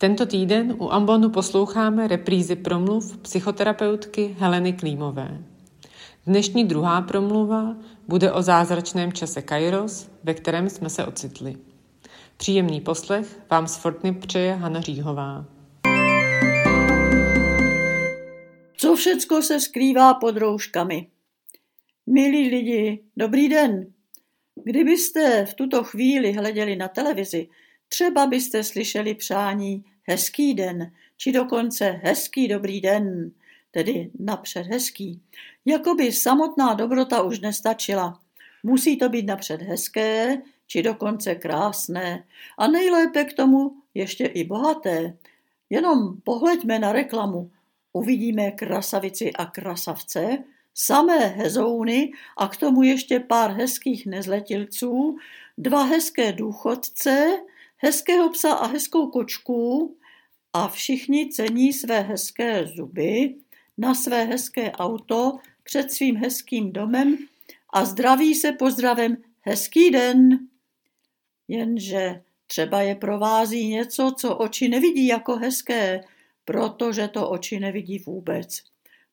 Tento týden u Ambonu posloucháme reprízy promluv psychoterapeutky Heleny Klímové. Dnešní druhá promluva bude o zázračném čase Kairos, ve kterém jsme se ocitli. Příjemný poslech vám z Fortny přeje Hana Říhová. Co všecko se skrývá pod rouškami? Milí lidi, dobrý den. Kdybyste v tuto chvíli hleděli na televizi, třeba byste slyšeli přání hezký den, či dokonce hezký dobrý den, tedy napřed hezký. Jakoby samotná dobrota už nestačila. Musí to být napřed hezké, či dokonce krásné. A nejlépe k tomu ještě i bohaté. Jenom pohleďme na reklamu. Uvidíme krasavici a krasavce, samé hezouny a k tomu ještě pár hezkých nezletilců, dva hezké důchodce, hezkého psa a hezkou kočku a všichni cení své hezké zuby, na své hezké auto, před svým hezkým domem a zdraví se pozdravem hezký den. Jenže třeba je provází něco, co oči nevidí jako hezké, protože to oči nevidí vůbec.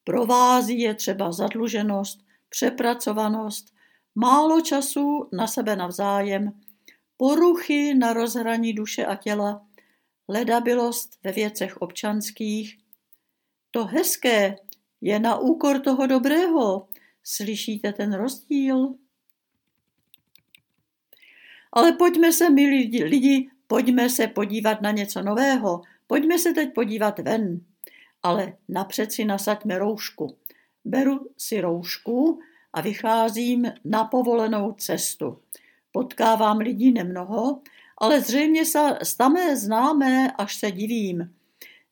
Provází je třeba zadluženost, přepracovanost, málo času na sebe navzájem, poruchy na rozhraní duše a těla, ledabilost ve věcech občanských. To hezké je na úkor toho dobrého. Slyšíte ten rozdíl? Ale pojďme se, milí lidi, pojďme se podívat na něco nového. Pojďme se teď podívat ven. Ale napřed si nasaďme roušku. Beru si roušku a vycházím na povolenou cestu. Potkávám lidí nemnoho, ale zřejmě se stamé známé, až se divím.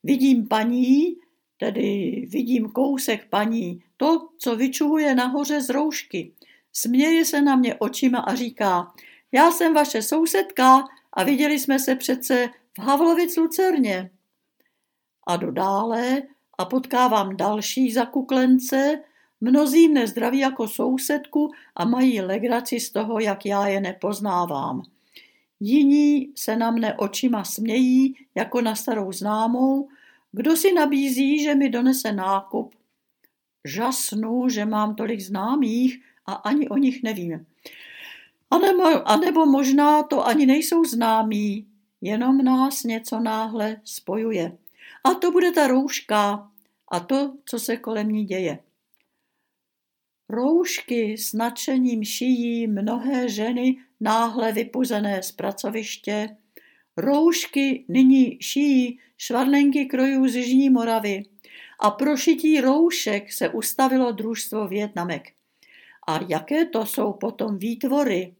Vidím paní, tedy vidím kousek paní, to, co vyčuhuje nahoře z roušky. Směje se na mě očima a říká, já jsem vaše sousedka a viděli jsme se přece v Havlovic Lucerně. A dodále a potkávám další zakuklence, mnozí mne zdraví jako sousedku a mají legraci z toho, jak já je nepoznávám. Jiní se na mne očima smějí, jako na starou známou, kdo si nabízí, že mi donese nákup. Žasnu, že mám tolik známých a ani o nich nevím. A nebo, a nebo možná to ani nejsou známí, jenom nás něco náhle spojuje. A to bude ta rouška a to, co se kolem ní děje. Roušky s nadšením šijí mnohé ženy náhle vypuzené z pracoviště. Roušky nyní šijí švadlenky krojů z Jižní Moravy a pro šití roušek se ustavilo družstvo Větnamek. A jaké to jsou potom výtvory?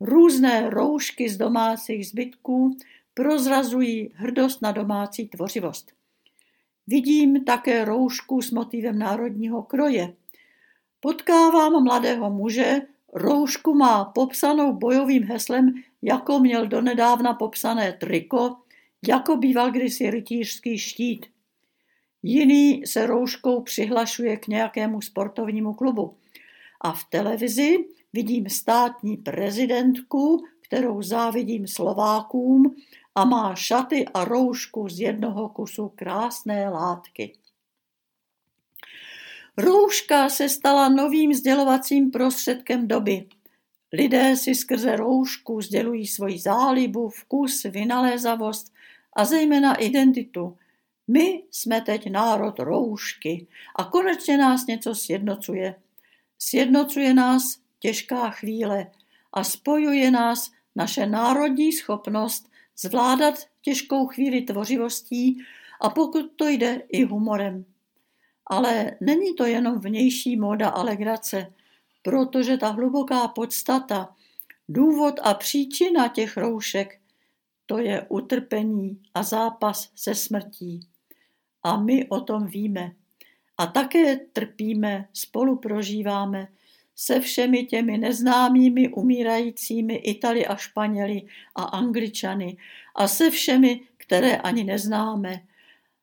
Různé roušky z domácích zbytků prozrazují hrdost na domácí tvořivost. Vidím také roušku s motivem národního kroje. Potkávám mladého muže, roušku má popsanou bojovým heslem, jako měl donedávna popsané triko, jako býval kdysi rytířský štít. Jiný se rouškou přihlašuje k nějakému sportovnímu klubu. A v televizi vidím státní prezidentku, kterou závidím Slovákům a má šaty a roušku z jednoho kusu krásné látky. Rouška se stala novým sdělovacím prostředkem doby. Lidé si skrze roušku sdělují svoji zálibu, vkus, vynalézavost a zejména identitu. My jsme teď národ roušky a konečně nás něco sjednocuje. Sjednocuje nás těžká chvíle a spojuje nás naše národní schopnost zvládat těžkou chvíli tvořivostí a pokud to jde i humorem. Ale není to jenom vnější móda a legrace, protože ta hluboká podstata, důvod a příčina těch roušek, to je utrpení a zápas se smrtí. A my o tom víme. A také trpíme, spolu prožíváme se všemi těmi neznámými umírajícími Itali a Španěli a Angličany a se všemi, které ani neznáme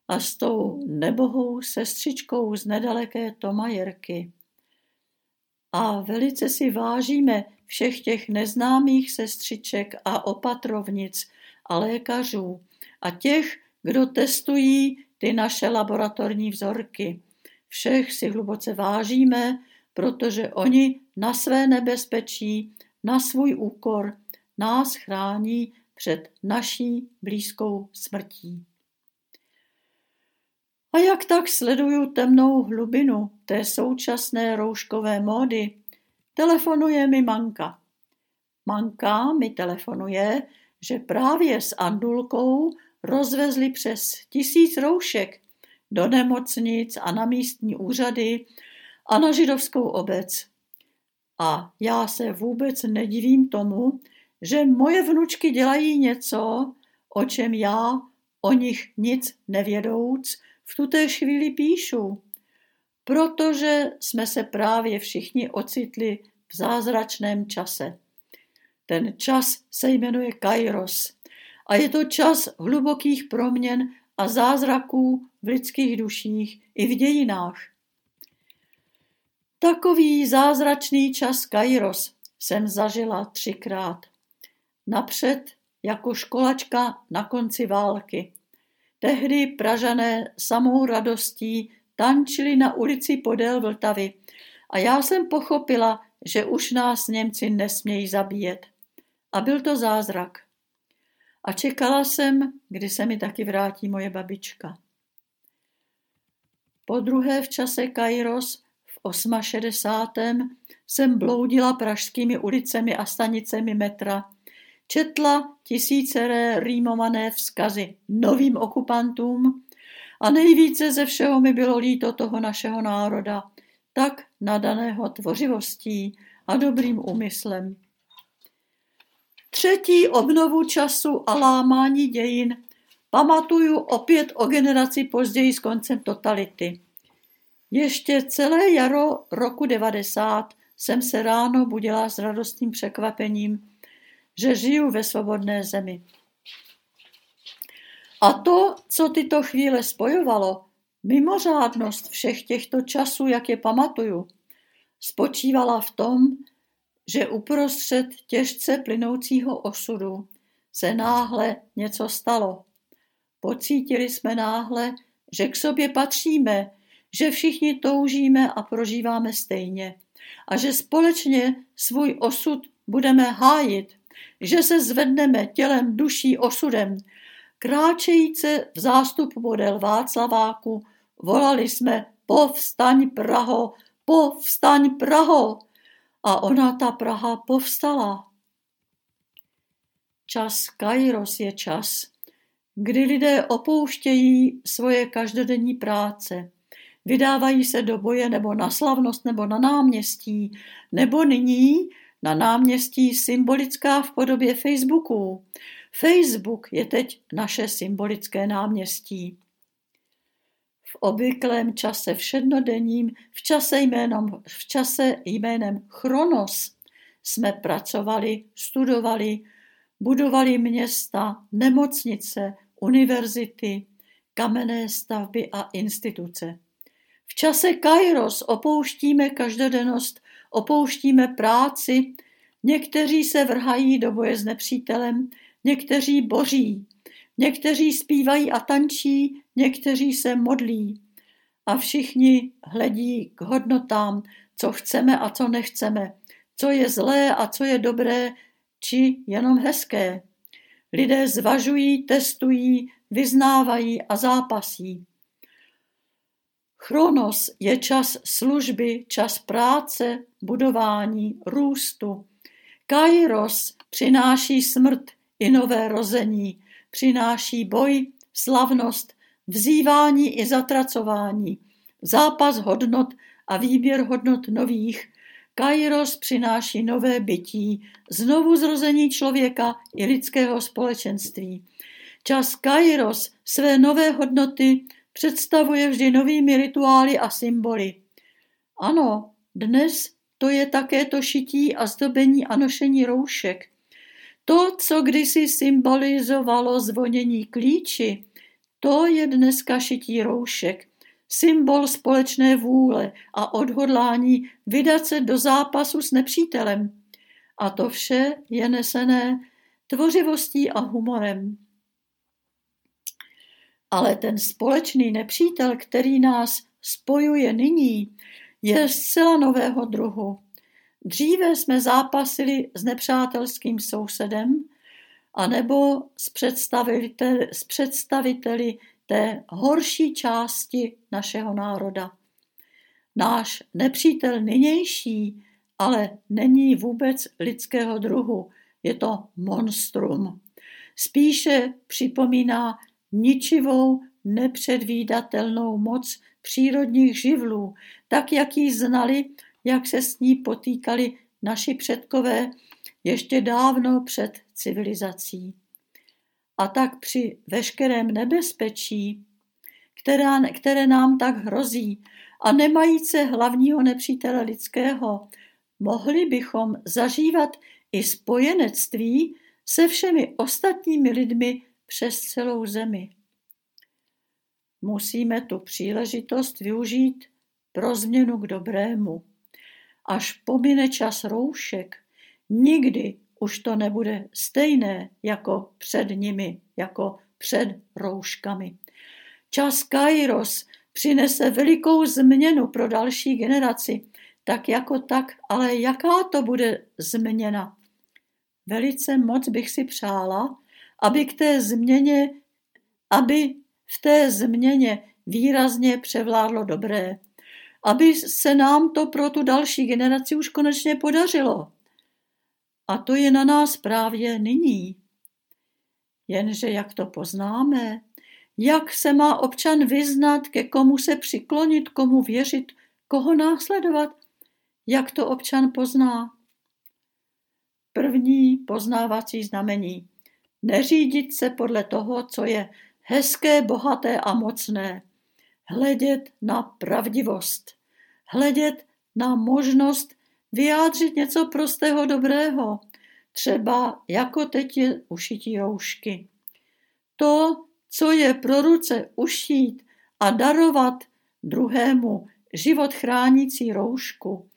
a s tou nebohou sestřičkou z nedaleké Tomajerky. A velice si vážíme všech těch neznámých sestřiček a opatrovnic a lékařů a těch, kdo testují ty naše laboratorní vzorky. Všech si hluboce vážíme, protože oni na své nebezpečí, na svůj úkor nás chrání před naší blízkou smrtí. A jak tak sleduju temnou hlubinu té současné rouškové módy, telefonuje mi manka. Manka mi telefonuje, že právě s Andulkou rozvezli přes tisíc roušek do nemocnic a na místní úřady a na židovskou obec. A já se vůbec nedivím tomu, že moje vnučky dělají něco, o čem já o nich nic nevědouc v tuté chvíli píšu, protože jsme se právě všichni ocitli v zázračném čase. Ten čas se jmenuje Kairos a je to čas hlubokých proměn a zázraků v lidských duších i v dějinách. Takový zázračný čas Kairos jsem zažila třikrát. Napřed jako školačka na konci války. Tehdy Pražané samou radostí tančili na ulici podél Vltavy a já jsem pochopila, že už nás Němci nesmějí zabíjet. A byl to zázrak. A čekala jsem, kdy se mi taky vrátí moje babička. Po druhé v čase Kairos v 68. jsem bloudila pražskými ulicemi a stanicemi metra. Četla tisíceré rýmované vzkazy novým okupantům a nejvíce ze všeho mi bylo líto toho našeho národa, tak nadaného tvořivostí a dobrým úmyslem. Třetí obnovu času a lámání dějin pamatuju opět o generaci později s koncem totality. Ještě celé jaro roku 90 jsem se ráno budila s radostným překvapením, že žiju ve svobodné zemi. A to, co tyto chvíle spojovalo, mimořádnost všech těchto časů, jak je pamatuju, spočívala v tom, že uprostřed těžce plynoucího osudu se náhle něco stalo. Pocítili jsme náhle, že k sobě patříme, že všichni toužíme a prožíváme stejně a že společně svůj osud budeme hájit, že se zvedneme tělem, duší, osudem. Kráčejíce v zástupu podél Václaváku volali jsme povstaň Praho, povstaň Praho a ona, ta Praha, povstala. Čas Kairos je čas, kdy lidé opouštějí svoje každodenní práce, vydávají se do boje nebo na slavnost nebo na náměstí, nebo nyní na náměstí symbolická v podobě Facebooku. Facebook je teď naše symbolické náměstí v obvyklém čase všednodenním, v čase, jménem, v čase jménem Chronos jsme pracovali, studovali, budovali města, nemocnice, univerzity, kamenné stavby a instituce. V čase Kairos opouštíme každodennost, opouštíme práci, někteří se vrhají do boje s nepřítelem, někteří boří, někteří zpívají a tančí, Někteří se modlí a všichni hledí k hodnotám, co chceme a co nechceme, co je zlé a co je dobré, či jenom hezké. Lidé zvažují, testují, vyznávají a zápasí. Chronos je čas služby, čas práce, budování, růstu. Kairos přináší smrt i nové rození, přináší boj, slavnost, vzývání i zatracování, zápas hodnot a výběr hodnot nových, Kairos přináší nové bytí, znovu zrození člověka i lidského společenství. Čas Kairos své nové hodnoty představuje vždy novými rituály a symboly. Ano, dnes to je také to šití a zdobení a nošení roušek. To, co kdysi symbolizovalo zvonění klíči, to je dneska šití roušek, symbol společné vůle a odhodlání vydat se do zápasu s nepřítelem. A to vše je nesené tvořivostí a humorem. Ale ten společný nepřítel, který nás spojuje nyní, je zcela nového druhu. Dříve jsme zápasili s nepřátelským sousedem, anebo s představiteli, s představiteli té horší části našeho národa. Náš nepřítel nynější ale není vůbec lidského druhu, je to monstrum. Spíše připomíná ničivou, nepředvídatelnou moc přírodních živlů, tak jak ji znali, jak se s ní potýkali naši předkové ještě dávno před civilizací. A tak při veškerém nebezpečí, která, které nám tak hrozí, a nemajíce hlavního nepřítele lidského, mohli bychom zažívat i spojenectví se všemi ostatními lidmi přes celou zemi. Musíme tu příležitost využít pro změnu k dobrému. Až pomine čas roušek, nikdy už to nebude stejné jako před nimi, jako před rouškami. Čas Kairos přinese velikou změnu pro další generaci, tak jako tak, ale jaká to bude změna? Velice moc bych si přála, aby k té změně, aby v té změně výrazně převládlo dobré. Aby se nám to pro tu další generaci už konečně podařilo. A to je na nás právě nyní. Jenže jak to poznáme? Jak se má občan vyznat, ke komu se přiklonit, komu věřit, koho následovat? Jak to občan pozná? První poznávací znamení. Neřídit se podle toho, co je hezké, bohaté a mocné. Hledět na pravdivost. Hledět na možnost vyjádřit něco prostého dobrého. Třeba jako teď je ušití roušky. To, co je pro ruce ušít a darovat druhému život chránící roušku,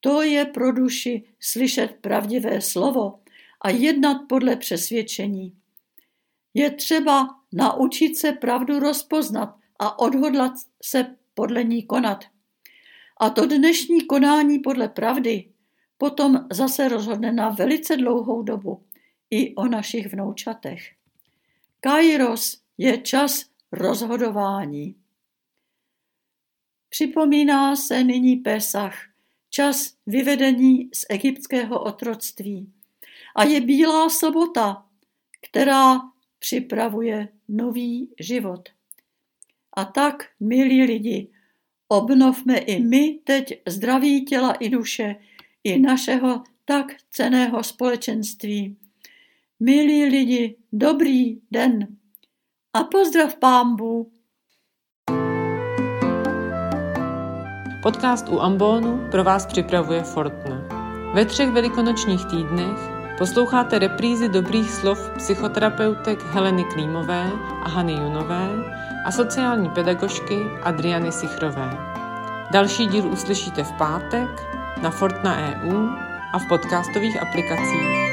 to je pro duši slyšet pravdivé slovo a jednat podle přesvědčení. Je třeba naučit se pravdu rozpoznat a odhodlat se podle ní konat. A to dnešní konání podle pravdy potom zase rozhodne na velice dlouhou dobu i o našich vnoučatech. Kairos je čas rozhodování. Připomíná se nyní Pesach, čas vyvedení z egyptského otroctví. A je Bílá sobota, která připravuje nový život. A tak, milí lidi, obnovme i my teď zdraví těla i duše, i našeho tak ceného společenství. Milí lidi, dobrý den a pozdrav pámbu. Podcast u Ambonu pro vás připravuje Fortna. Ve třech velikonočních týdnech posloucháte reprízy dobrých slov psychoterapeutek Heleny Klímové a Hany Junové a sociální pedagožky Adriany Sichrové. Další díl uslyšíte v pátek na Fortna EU a v podcastových aplikacích.